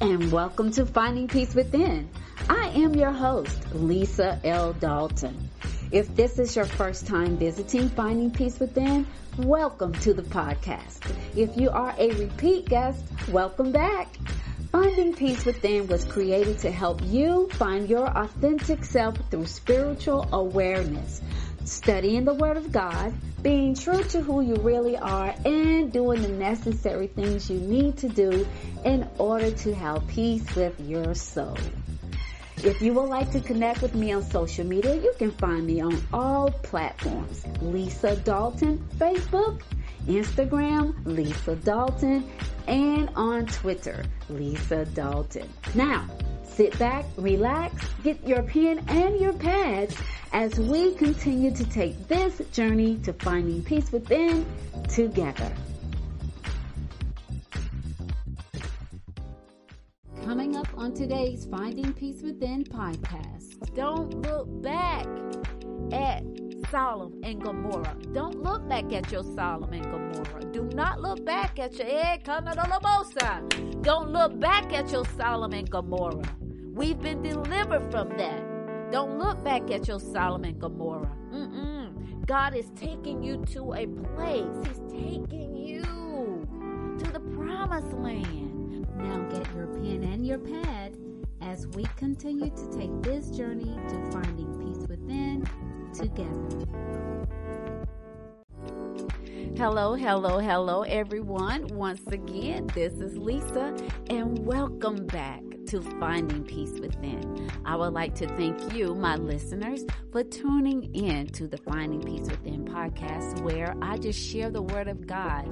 And welcome to Finding Peace Within. I am your host, Lisa L. Dalton. If this is your first time visiting Finding Peace Within, welcome to the podcast. If you are a repeat guest, welcome back. Finding Peace Within was created to help you find your authentic self through spiritual awareness, studying the Word of God, being true to who you really are, and doing the necessary things you need to do in order to have peace with your soul. If you would like to connect with me on social media, you can find me on all platforms. Lisa Dalton, Facebook, Instagram, Lisa Dalton, and on Twitter, Lisa Dalton. Now, sit back, relax, get your pen and your pads as we continue to take this journey to finding peace within together. Coming up on today's Finding Peace Within podcast. Don't look back at Sodom and Gomorrah. Don't look back at your Sodom and Gomorrah. Do not look back at your eh, Ed Don't look back at your Sodom and Gomorrah. We've been delivered from that. Don't look back at your Solomon Gomorrah. Mm-mm. God is taking you to a place. He's taking you to the promised land. Now get your pen and your pad as we continue to take this journey to finding peace within together. Hello, hello, hello, everyone. Once again, this is Lisa, and welcome back to Finding Peace Within. I would like to thank you, my listeners, for tuning in to the Finding Peace Within podcast, where I just share the Word of God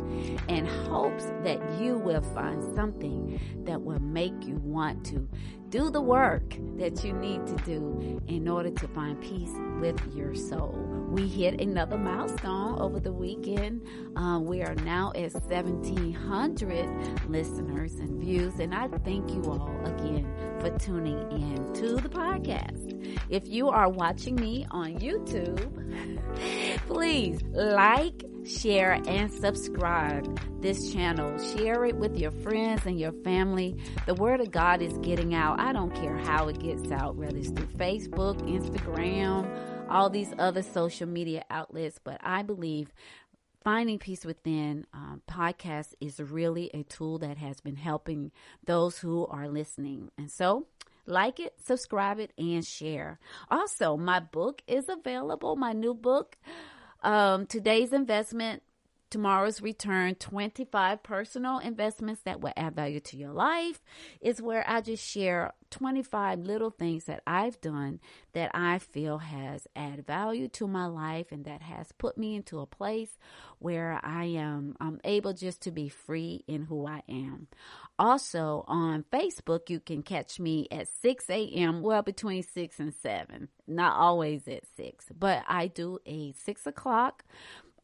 in hopes that you will find something that will make you want to do the work that you need to do in order to find peace with your soul. We hit another milestone over the weekend. Uh, we are now at 1,700 listeners and views, and I thank you all again for tuning in to the podcast. If you are watching me on YouTube, please like, share, and subscribe this channel. Share it with your friends and your family. The word of God is getting out. I don't care how it gets out, whether it's through Facebook, Instagram, all these other social media outlets, but I believe Finding Peace Within um, podcast is really a tool that has been helping those who are listening. And so, like it, subscribe it, and share. Also, my book is available, my new book. Um, today's investment Tomorrow's Return 25 Personal Investments That Will Add Value to Your Life is where I just share 25 little things that I've done that I feel has added value to my life and that has put me into a place where I am I'm able just to be free in who I am. Also on Facebook, you can catch me at 6 a.m. Well, between 6 and 7. Not always at 6, but I do a 6 o'clock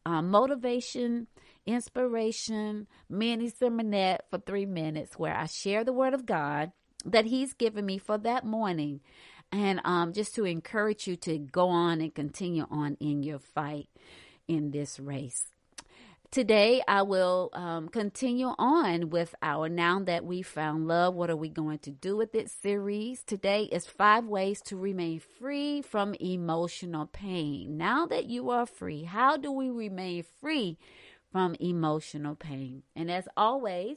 uh, motivation, inspiration, mini sermonette for three minutes where I share the word of God that He's given me for that morning. And um, just to encourage you to go on and continue on in your fight in this race. Today, I will um, continue on with our Now That We Found Love. What are we going to do with it series? Today is five ways to remain free from emotional pain. Now that you are free, how do we remain free from emotional pain? And as always,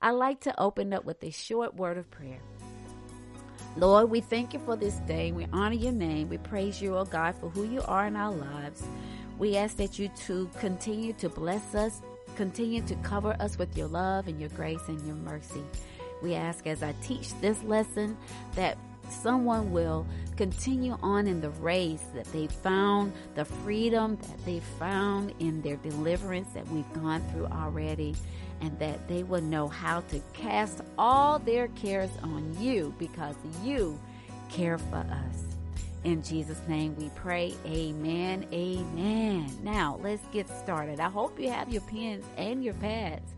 I like to open up with a short word of prayer. Lord, we thank you for this day. We honor your name. We praise you, oh God, for who you are in our lives. We ask that you to continue to bless us, continue to cover us with your love and your grace and your mercy. We ask as I teach this lesson that someone will continue on in the race, that they found the freedom that they found in their deliverance that we've gone through already, and that they will know how to cast all their cares on you because you care for us. In Jesus' name we pray. Amen. Amen. Now let's get started. I hope you have your pens and your pads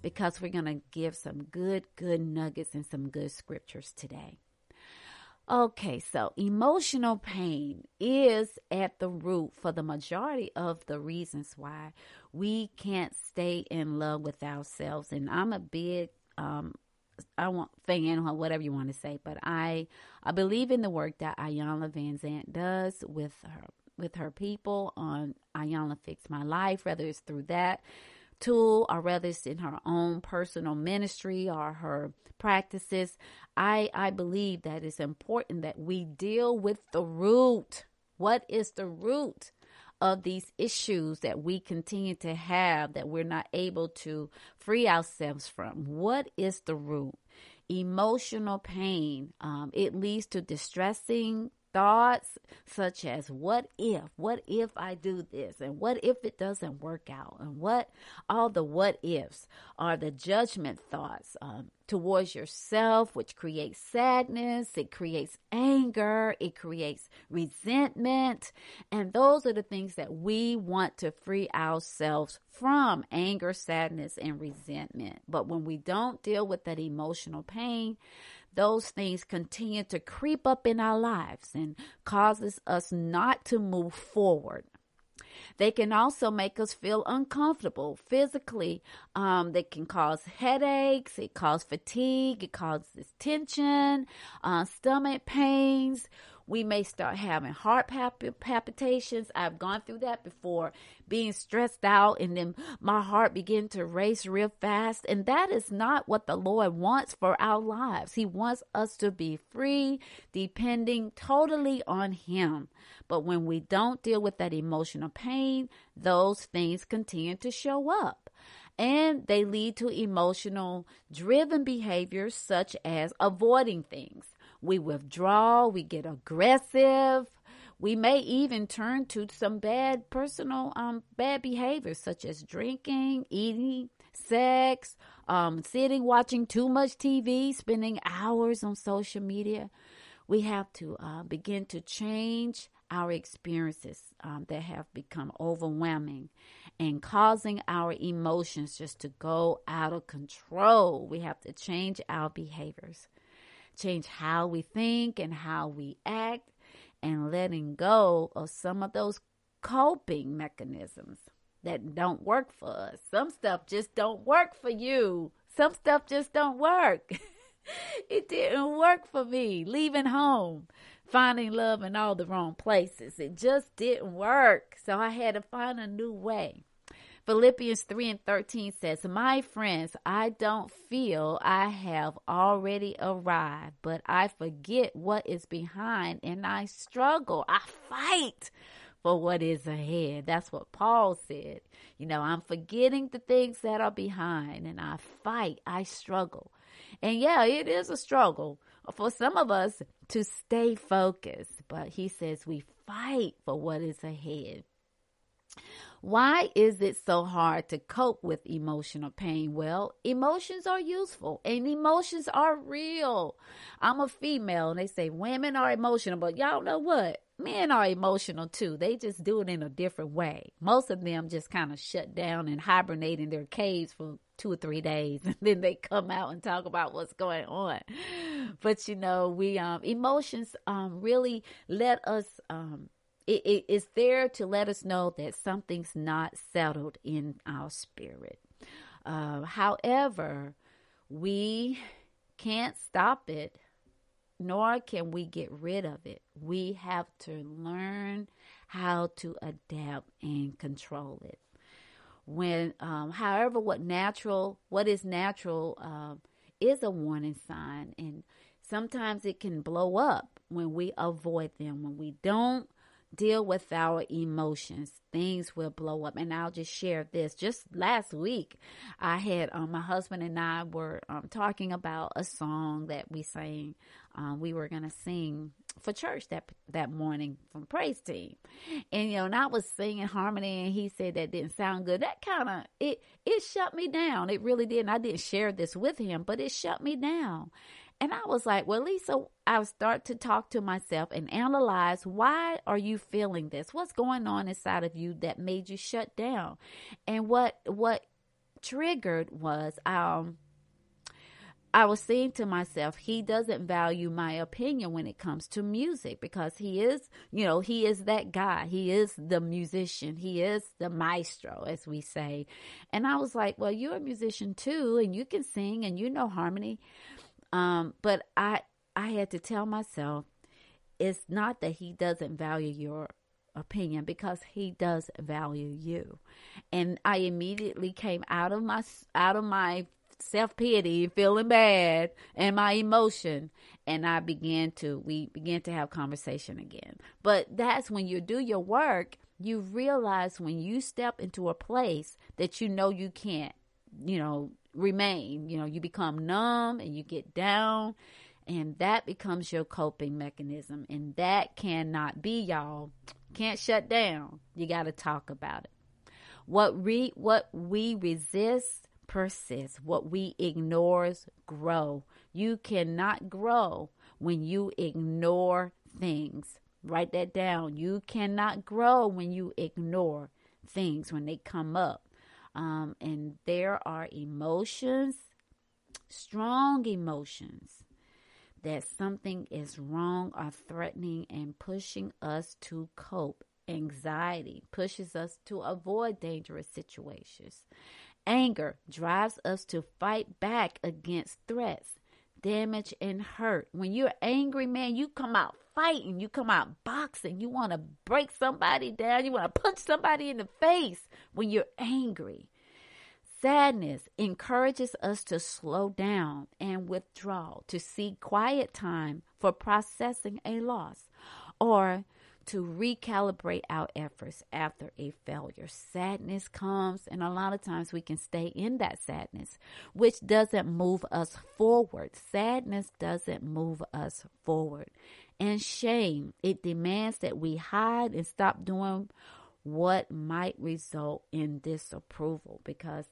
because we're going to give some good, good nuggets and some good scriptures today. Okay, so emotional pain is at the root for the majority of the reasons why we can't stay in love with ourselves. And I'm a big um, Iyanla fan or whatever you want to say, but I I believe in the work that Iyanla Vanzant does with her with her people on Iyanla Fix My Life, whether it's through that tool or whether it's in her own personal ministry or her practices. I I believe that it's important that we deal with the root. What is the root? Of these issues that we continue to have that we're not able to free ourselves from. What is the root? Emotional pain. Um, it leads to distressing thoughts such as what if what if i do this? And what if it doesn't work out? And what all the what ifs are the judgment thoughts um, towards yourself which creates sadness it creates anger it creates resentment. And those are the things that we want to free ourselves from anger sadness and resentment. But when we don't deal with that emotional pain those things continue to creep up in our lives and causes us not to move forward. They can also make us feel uncomfortable physically. Um, they can cause headaches. It causes fatigue. It causes tension, uh, stomach pains. We may start having heart palpitations. I've gone through that before, being stressed out, and then my heart begin to race real fast. And that is not what the Lord wants for our lives. He wants us to be free, depending totally on Him. But when we don't deal with that emotional pain, those things continue to show up and they lead to emotional driven behaviors such as avoiding things we withdraw, we get aggressive. We may even turn to some bad personal um bad behaviors such as drinking, eating, sex, um sitting watching too much TV, spending hours on social media. We have to uh, begin to change our experiences um, that have become overwhelming and causing our emotions just to go out of control. We have to change our behaviors change how we think and how we act, and letting go of some of those coping mechanisms that don't work for us. Some stuff just don't work for you. Some stuff just don't work. it didn't work for me leaving home, finding love in all the wrong places. It just didn't work. So I had to find a new way. Philippians 3 and 13 says, My friends, I don't feel I have already arrived, but I forget what is behind and I struggle. I fight for what is ahead. That's what Paul said. You know, I'm forgetting the things that are behind and I fight, I struggle. And yeah, it is a struggle for some of us to stay focused, but he says we fight for what is ahead. Why is it so hard to cope with emotional pain? Well, emotions are useful and emotions are real. I'm a female and they say women are emotional, but y'all know what? Men are emotional too. They just do it in a different way. Most of them just kind of shut down and hibernate in their caves for two or three days and then they come out and talk about what's going on. But you know, we um emotions um really let us um it, it is there to let us know that something's not settled in our spirit. Uh, however, we can't stop it, nor can we get rid of it. We have to learn how to adapt and control it. When, um, however, what natural, what is natural, uh, is a warning sign, and sometimes it can blow up when we avoid them, when we don't deal with our emotions, things will blow up. And I'll just share this. Just last week, I had um, my husband and I were um, talking about a song that we sang. Um, we were gonna sing for church that that morning from praise team, and you know, and I was singing harmony, and he said that didn't sound good. That kind of it it shut me down. It really did. And I didn't share this with him, but it shut me down. And I was like, well, Lisa, I start to talk to myself and analyze why are you feeling this? What's going on inside of you that made you shut down? And what what triggered was um I was saying to myself, he doesn't value my opinion when it comes to music because he is, you know, he is that guy. He is the musician. He is the maestro, as we say. And I was like, well, you're a musician too, and you can sing and you know harmony. Um, but I I had to tell myself it's not that he doesn't value your opinion because he does value you. And I immediately came out of my out of my self pity, feeling bad, and my emotion, and I began to we began to have conversation again. But that's when you do your work, you realize when you step into a place that you know you can't, you know, remain. You know, you become numb and you get down and that becomes your coping mechanism and that cannot be y'all. Can't shut down. You got to talk about it. What re what we resist persists. What we ignores grow. You cannot grow when you ignore things. Write that down. You cannot grow when you ignore things when they come up um, and there are emotions strong emotions that something is wrong or threatening and pushing us to cope. Anxiety pushes us to avoid dangerous situations. Anger drives us to fight back against threats, damage, and hurt. When you're angry, man, you come out fighting, you come out boxing, you want to break somebody down, you want to punch somebody in the face when you're angry. Sadness encourages us to slow down and withdraw, to seek quiet time for processing a loss, or to recalibrate our efforts after a failure. Sadness comes, and a lot of times we can stay in that sadness, which doesn't move us forward. Sadness doesn't move us forward. And shame, it demands that we hide and stop doing what might result in disapproval because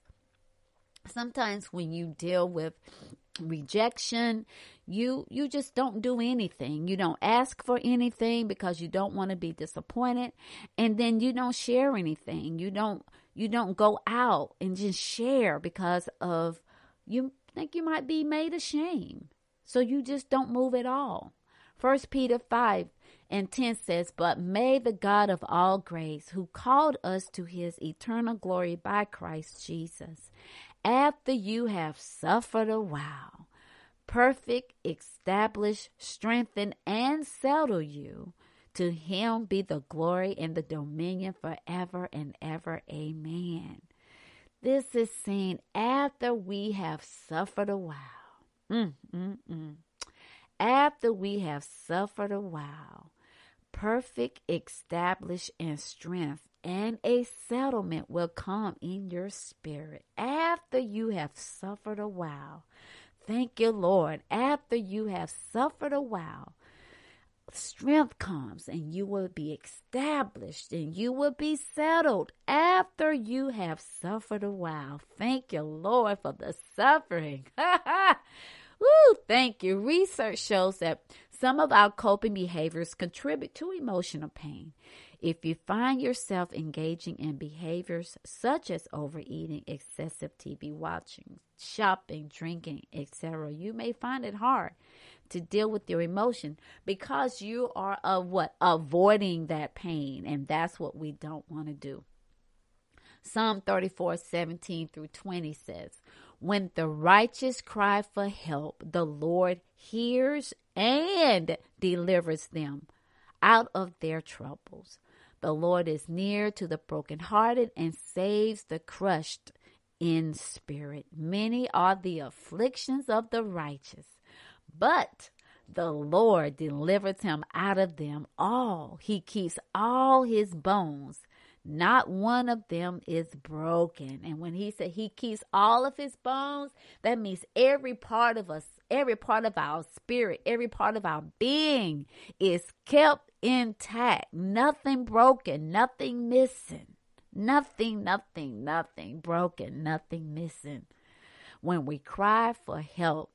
sometimes when you deal with rejection you you just don't do anything. You don't ask for anything because you don't want to be disappointed. And then you don't share anything. You don't you don't go out and just share because of you think you might be made ashamed so you just don't move at all. First peter 5 and 10 says but may the god of all grace who called us to his eternal glory by christ jesus after you have suffered a while, perfect, establish, strengthen, and settle you. To him be the glory and the dominion forever and ever. Amen. This is seen after we have suffered a while. Mm, mm, mm. After we have suffered a while, perfect, establish, and strength and a settlement will come in your spirit after you have suffered a while. Thank you, Lord. After you have suffered a while, strength comes and you will be established and you will be settled after you have suffered a while. Thank you, Lord, for the suffering. Woo, thank you. Research shows that some of our coping behaviors contribute to emotional pain. If you find yourself engaging in behaviors such as overeating, excessive TV watching, shopping, drinking, etc., you may find it hard to deal with your emotion because you are of what avoiding that pain and that's what we don't want to do. Psalm 34 17 through 20 says, When the righteous cry for help, the Lord hears and delivers them out of their troubles. The Lord is near to the brokenhearted and saves the crushed in spirit. Many are the afflictions of the righteous, but the Lord delivers him out of them all. He keeps all his bones. Not one of them is broken. And when he said he keeps all of his bones, that means every part of us, every part of our spirit, every part of our being is kept intact, nothing broken, nothing missing. Nothing, nothing, nothing broken, nothing missing. When we cry for help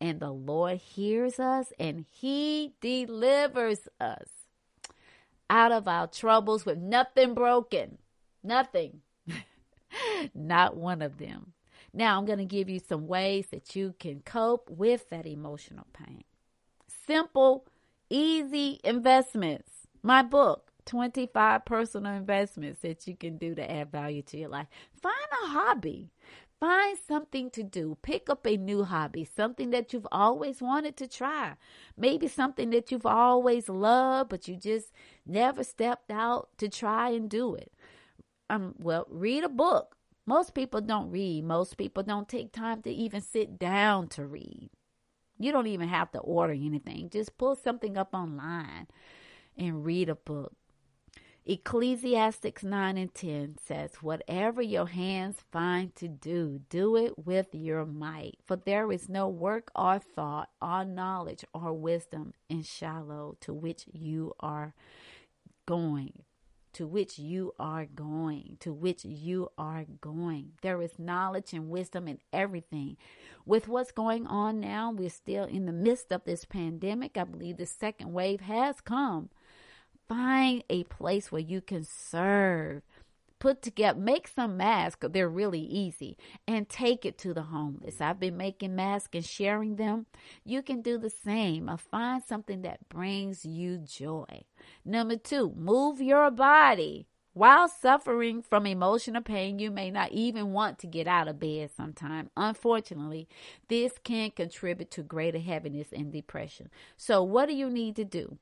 and the Lord hears us and He delivers us out of our troubles with nothing broken, nothing, not one of them. Now, I'm going to give you some ways that you can cope with that emotional pain. Simple easy investments. My book, 25 personal investments that you can do to add value to your life. Find a hobby. Find something to do. Pick up a new hobby, something that you've always wanted to try. Maybe something that you've always loved, but you just never stepped out to try and do it. Um, well, read a book. Most people don't read. Most people don't take time to even sit down to read. You don't even have to order anything. Just pull something up online and read a book. Ecclesiastics 9 and 10 says, Whatever your hands find to do, do it with your might. For there is no work or thought or knowledge or wisdom in Sheol to which you are going. To which you are going, to which you are going. There is knowledge and wisdom in everything. With what's going on now, we're still in the midst of this pandemic. I believe the second wave has come Find a place where you can serve. Put together, make some masks. They're really easy and take it to the homeless. Mm. I've been making masks and sharing them. You can do the same. find something that brings you joy. Number two, move your body. While suffering from emotional pain, you may not even want to get out of bed sometime. Unfortunately, this can contribute to greater heaviness and depression. So, what do you need to do?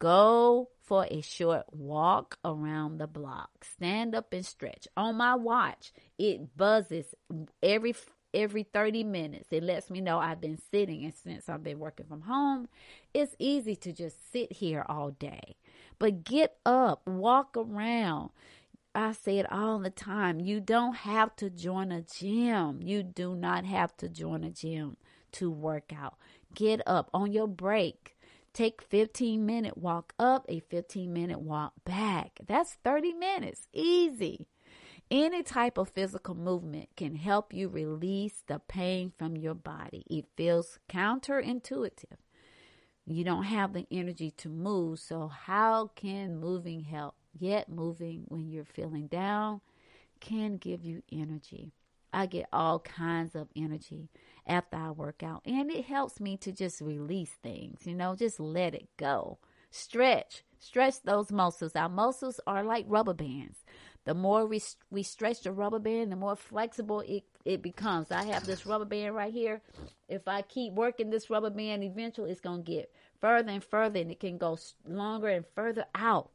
Go for a short walk around the block. Stand up and stretch. On my watch, it buzzes every every 30 minutes. It lets me know I've been sitting and since I've been working from home, it's easy to just sit here all day. But get up, walk around. I say it all the time. You don't have to join a gym. You do not have to join a gym to work out. Get up on your break. Take 15 minute walk up, a 15 minute walk back. That's 30 minutes. Easy. Any type of physical movement can help you release the pain from your body. It feels counterintuitive. You don't have the energy to move, so how can moving help? Yet, moving when you're feeling down can give you energy. I get all kinds of energy after I work out. And it helps me to just release things, you know, just let it go. Stretch, stretch those muscles. Our muscles are like rubber bands. The more we, we stretch the rubber band, the more flexible it, it becomes. I have this rubber band right here. If I keep working this rubber band, eventually it's going to get further and further and it can go longer and further out.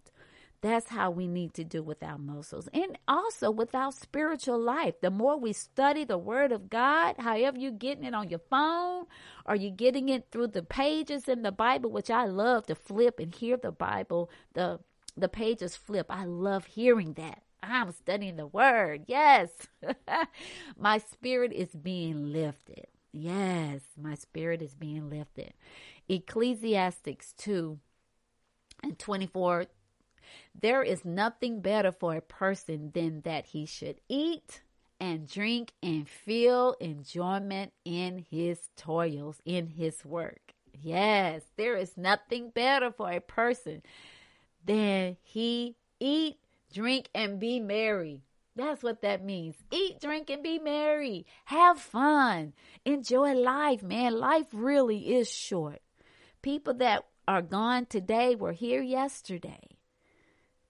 That's how we need to do with our muscles and also with our spiritual life. The more we study the Word of God, however you're getting it on your phone or you're getting it through the pages in the Bible, which I love to flip and hear the Bible, the the pages flip. I love hearing that. I'm studying the Word. Yes. my spirit is being lifted. Yes, my spirit is being lifted. Ecclesiastics 2 and 24 there is nothing better for a person than that he should eat and drink and feel enjoyment in his toils, in his work. Yes, there is nothing better for a person than he eat, drink, and be merry. That's what that means. Eat, drink, and be merry. Have fun. Enjoy life, man. Life really is short. People that are gone today were here yesterday.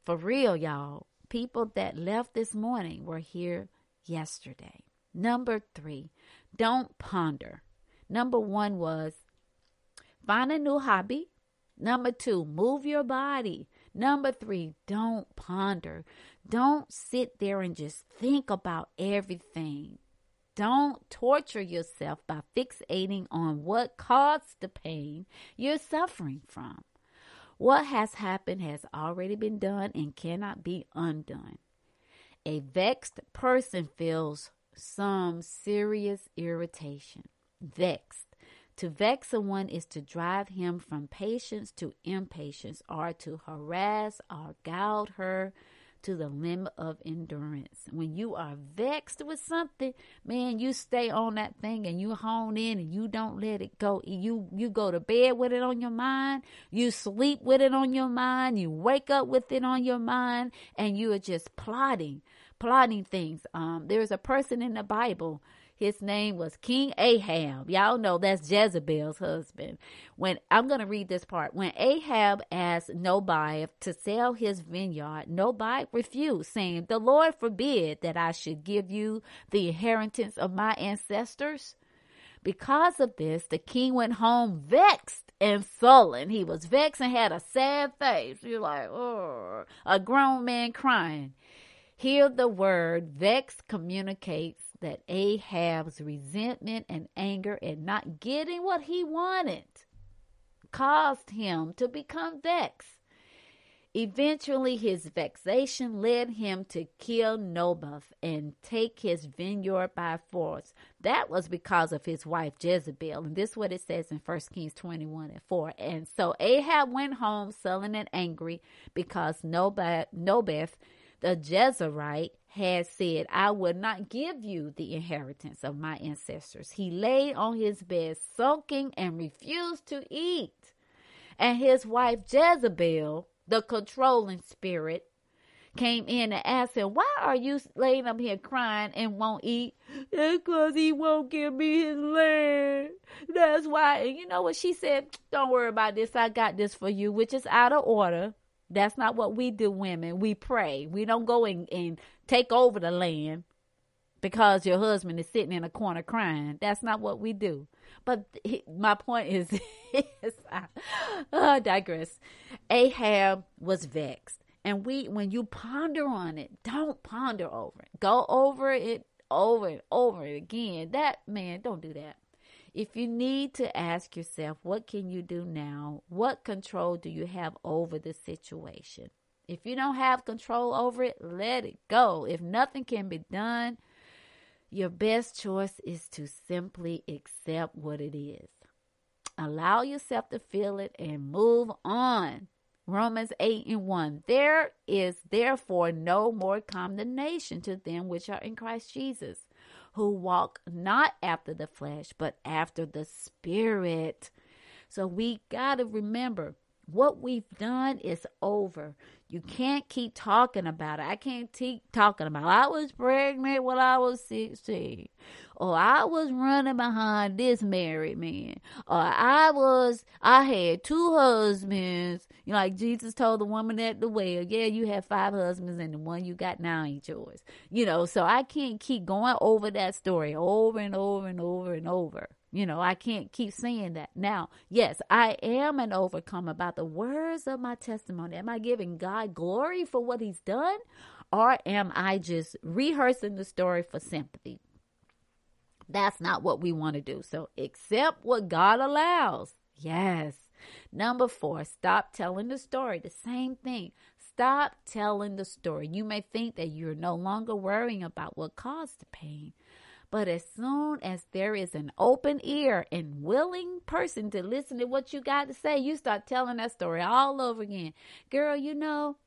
For real, y'all. People that left this morning were here yesterday. Number three, don't ponder. Number one was find a new hobby. Number two, move your body. Number three, don't ponder. Don't sit there and just think about everything. Don't torture yourself by fixating on what caused the pain you're suffering from. What has happened has already been done and cannot be undone. A vexed person feels some serious irritation. Vexed. To vex someone is to drive him from patience to impatience or to harass or gouge her to the limit of endurance. When you are vexed with something, man, you stay on that thing and you hone in and you don't let it go. You you go to bed with it on your mind, you sleep with it on your mind, you wake up with it on your mind, and you are just plotting, plotting things. Um, there's a person in the Bible. His name was King Ahab. Y'all know that's Jezebel's husband. When I'm going to read this part, when Ahab asked Naboth to sell his vineyard, Naboth refused, saying, The Lord forbid that I should give you the inheritance of my ancestors. Because of this, the king went home vexed and sullen. He was vexed and had a sad face. You're like, oh, a grown man crying. Here, the word vex communicates that Ahab's resentment and anger at not getting what he wanted caused him to become vexed. Eventually, his vexation led him to kill Naboth and take his vineyard by force. That was because of his wife Jezebel. And this is what it says in 1 Kings 21 and 4. And so Ahab went home sullen and angry because Naboth the Jezreelite had said, I will not give you the inheritance of my ancestors. He lay on his bed, sulking, and refused to eat. And his wife Jezebel, the controlling spirit, came in and asked him, Why are you laying up here crying and won't eat? Because he won't give me his land. That's why. And you know what she said? Don't worry about this. I got this for you, which is out of order. That's not what we do, women. We pray. We don't go and, and take over the land because your husband is sitting in a corner crying. That's not what we do. But he, my point is, is I, digress. Ahab was vexed. And we, when you ponder on it, don't ponder over it. Go over it over and over it again. That man, don't do that. If you need to ask yourself, what can you do now? What control do you have over the situation? If you don't have control over it, let it go. If nothing can be done, your best choice is to simply accept what it is. Allow yourself to feel it and move on. Romans 8 and 1. There is therefore no more condemnation to them which are in Christ Jesus who walk not after the flesh, but after the spirit. So we got to remember what we've done is over. You can't keep talking about it. I can't keep talking about. I was pregnant when I was 16. Or I was running behind this married man. Or I was, I had two husbands. You know, like Jesus told the woman at the well, yeah, you have five husbands and the one you got now ain't yours. You know, so I can't keep going over that story over and over and over and over. You know, I can't keep saying that. Now, yes, I am an overcomer by the words of my testimony. Am I giving God glory for what He's done? Or am I just rehearsing the story for sympathy? That's not what we want to do. So accept what God allows. Yes. Number four, stop telling the story. The same thing. Stop telling the story. You may think that you're no longer worrying about what caused the pain. But as soon as there is an open ear and willing person to listen to what you got to say, you start telling that story all over again. Girl, you know,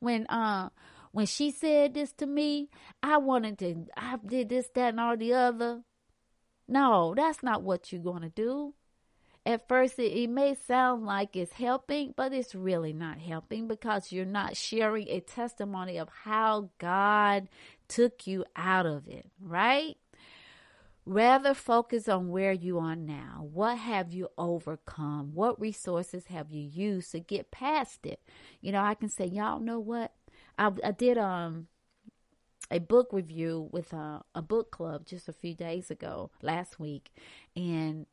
when uh when she said this to me, I wanted to I did this, that, and all the other. No, that's not what you're gonna do. At first, it, it may sound like it's helping, but it's really not helping because you're not sharing a testimony of how God took you out of it, right? Rather focus on where you are now. What have you overcome? What resources have you used to get past it? You know, I can say, y'all know what? I, I did um a book review with a, a book club just a few days ago, last week, and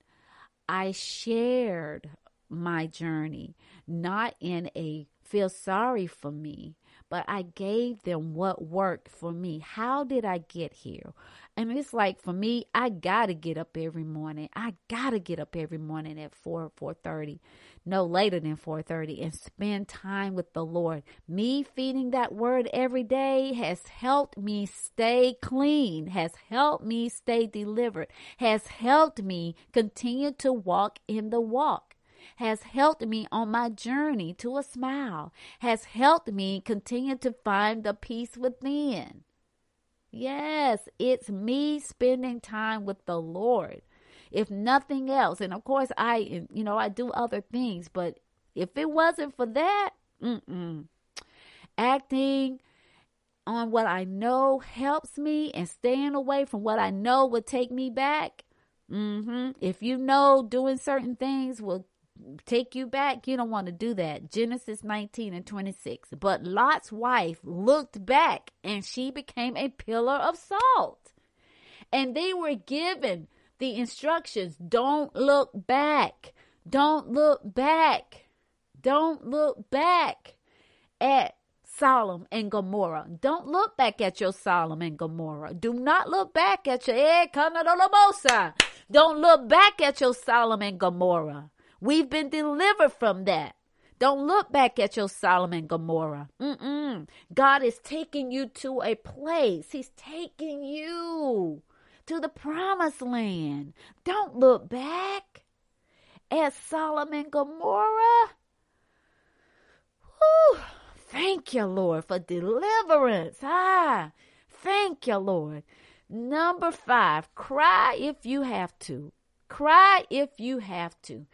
I shared my journey, not in a feel sorry for me, but I gave them what worked for me. How did I get here? And it's like for me, I gotta get up every morning. I gotta get up every morning at four, four thirty, no later than four thirty, and spend time with the Lord. Me feeding that word every day has helped me stay clean, has helped me stay delivered, has helped me continue to walk in the walk has helped me on my journey to a smile, has helped me continue to find the peace within. Yes, it's me spending time with the Lord. If nothing else, and of course I, you know, I do other things, but if it wasn't for that, mm-mm. acting on what I know helps me and staying away from what I know would take me back. Mm-hmm. If you know doing certain things will take you back, you don't want to do that. Genesis 19 and 26. But Lot's wife looked back and she became a pillar of salt. And they were given the instructions don't look back. Don't look back. Don't look back at Sodom and Gomorrah. Don't look back at your Sodom and Gomorrah. Do not look back at your eh, Don't look back at your Sodom and Gomorrah. We've been delivered from that. Don't look back at your Solomon Gomorrah. Mm-mm. God is taking you to a place. He's taking you to the promised land. Don't look back at Sodom and Gomorrah. Whew. Thank you, Lord, for deliverance. Ah, thank you, Lord. Number five, cry if you have to. Cry if you have to.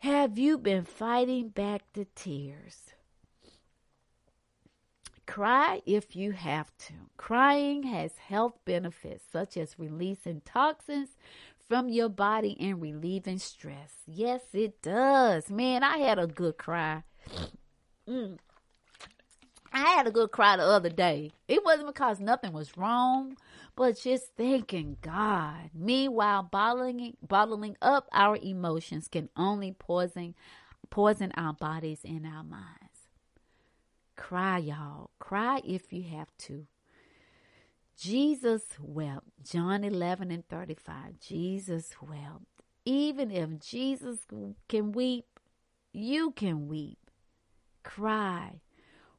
Have you been fighting back the tears? Cry if you have to. Crying has health benefits such as releasing toxins from your body and relieving stress. Yes, it does. Man, I had a good cry. Mm. I had a good cry the other day. It wasn't because nothing was wrong, but just thanking God. Meanwhile, bottling bottling up our emotions can only poison poison our bodies and our minds. Cry, y'all. Cry if you have to. Jesus wept. John 11 and 35. Jesus wept. Even if Jesus can weep, you can weep. Cry.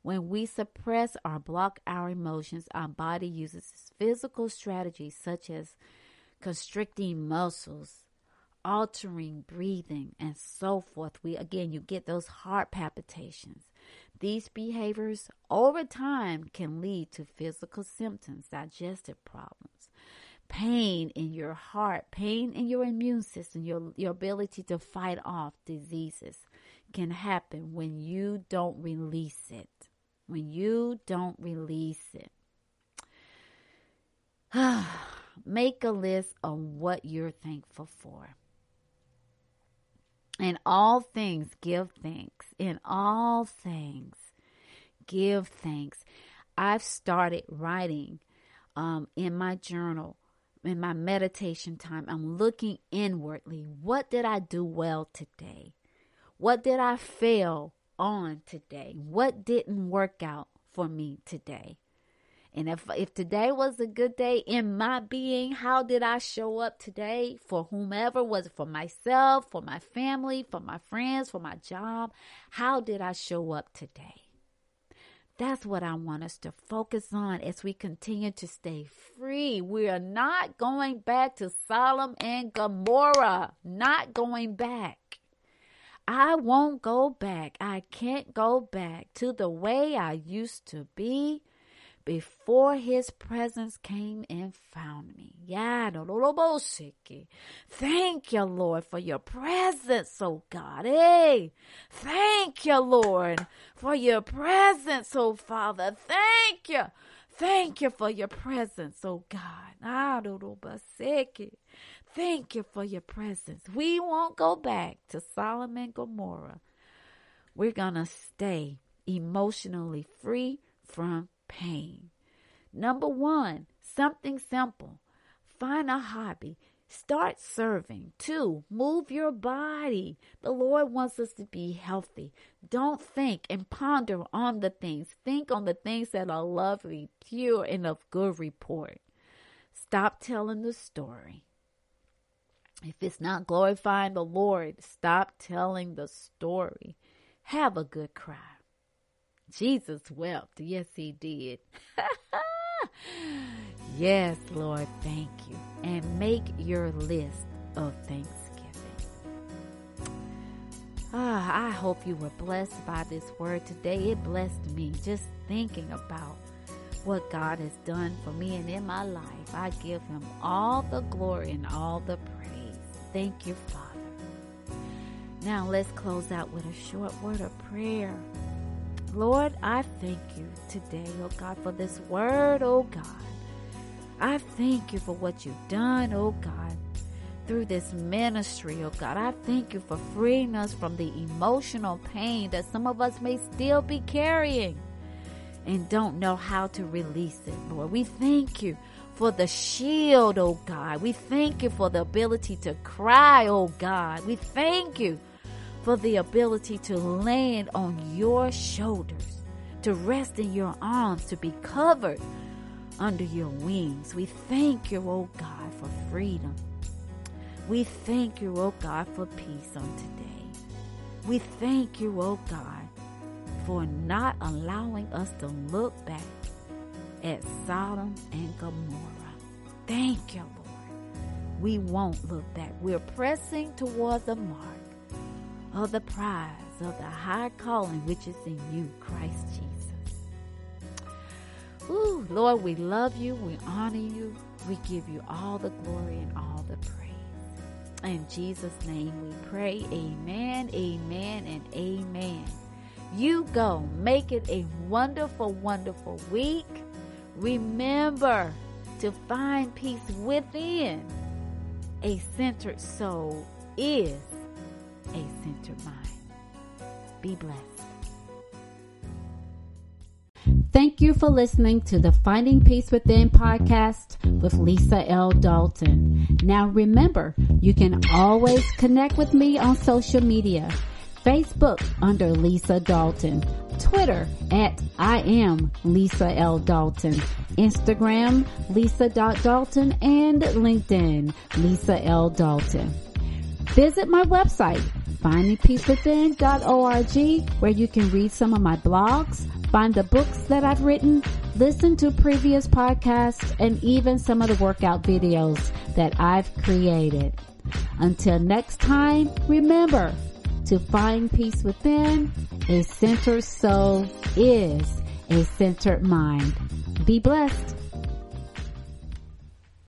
When we suppress or block our emotions, our body uses physical strategies such as constricting muscles, altering breathing, and so forth. We again, you get those heart palpitations. These behaviors over time can lead to physical symptoms, digestive problems, pain in your heart, pain in your immune system, your, your ability to fight off diseases can happen when you don't release it. When you don't release it. Make a list of what you're thankful for. In all things, give thanks. In all things, give thanks. I've started writing um, in my journal, in my meditation time. I'm looking inwardly. What did I do well today? What did I fail on today? What didn't work out for me today? And if if today was a good day in my being, how did I show up today for whomever was it for myself, for my family, for my friends, for my job? How did I show up today? That's what I want us to focus on as we continue to stay free. We are not going back to Sodom and Gomorrah. Not going back. I won't go back. I can't go back to the way I used to be before his presence came and found me. Thank you, Lord, for your presence, oh God. Hey, thank you, Lord, for your presence, oh Father. Thank you. Thank you for your presence, oh God. Ah, Thank you for your presence. We won't go back to Solomon and Gomorrah. We're going to stay emotionally free from pain. Number one, something simple. Find a hobby. Start serving. Two, move your body. The Lord wants us to be healthy. Don't think and ponder on the things. Think on the things that are lovely, pure, and of good report. Stop telling the story. If it's not glorifying the Lord, stop telling the story. Have a good cry. Jesus wept. Yes, he did. yes, Lord, thank you. And make your list of thanksgiving. Ah, I hope you were blessed by this word today. It blessed me just thinking about what God has done for me and in my life. I give him all the glory and all the praise. Thank you, Father. Now let's close out with a short word of prayer. Lord, I thank you today, oh God, for this word, oh God. I thank you for what you've done, oh God, through this ministry, oh God. I thank you for freeing us from the emotional pain that some of us may still be carrying and don't know how to release it, Lord. We thank you for the shield, oh God. We thank you for the ability to cry, oh God. We thank you for the ability to land on your shoulders, to rest in your arms, to be covered under your wings. We thank you, oh God, for freedom. We thank you, oh God, for peace on today. We thank you, oh God, for not allowing us to look back at Sodom and Gomorrah. Thank you, Lord. We won't look back. We're pressing toward the mark of the prize of the high calling which is in you, Christ Jesus. Ooh, Lord, we love you. We honor you. We give you all the glory and all the praise. In Jesus' name we pray. Amen, amen, and amen. You go. Make it a wonderful, wonderful week. Remember to find peace within. A centered soul is a centered mind. Be blessed. Thank you for listening to the Finding Peace Within podcast with Lisa L. Dalton. Now remember, you can always connect with me on social media. Facebook under Lisa Dalton, Twitter at I am Lisa L. Dalton, Instagram Lisa Dalton, and LinkedIn Lisa L. Dalton. Visit my website findingpeacewithin.org where you can read some of my blogs, find the books that I've written, listen to previous podcasts, and even some of the workout videos that I've created. Until next time, remember to find peace within, a centered soul is a centered mind. Be blessed.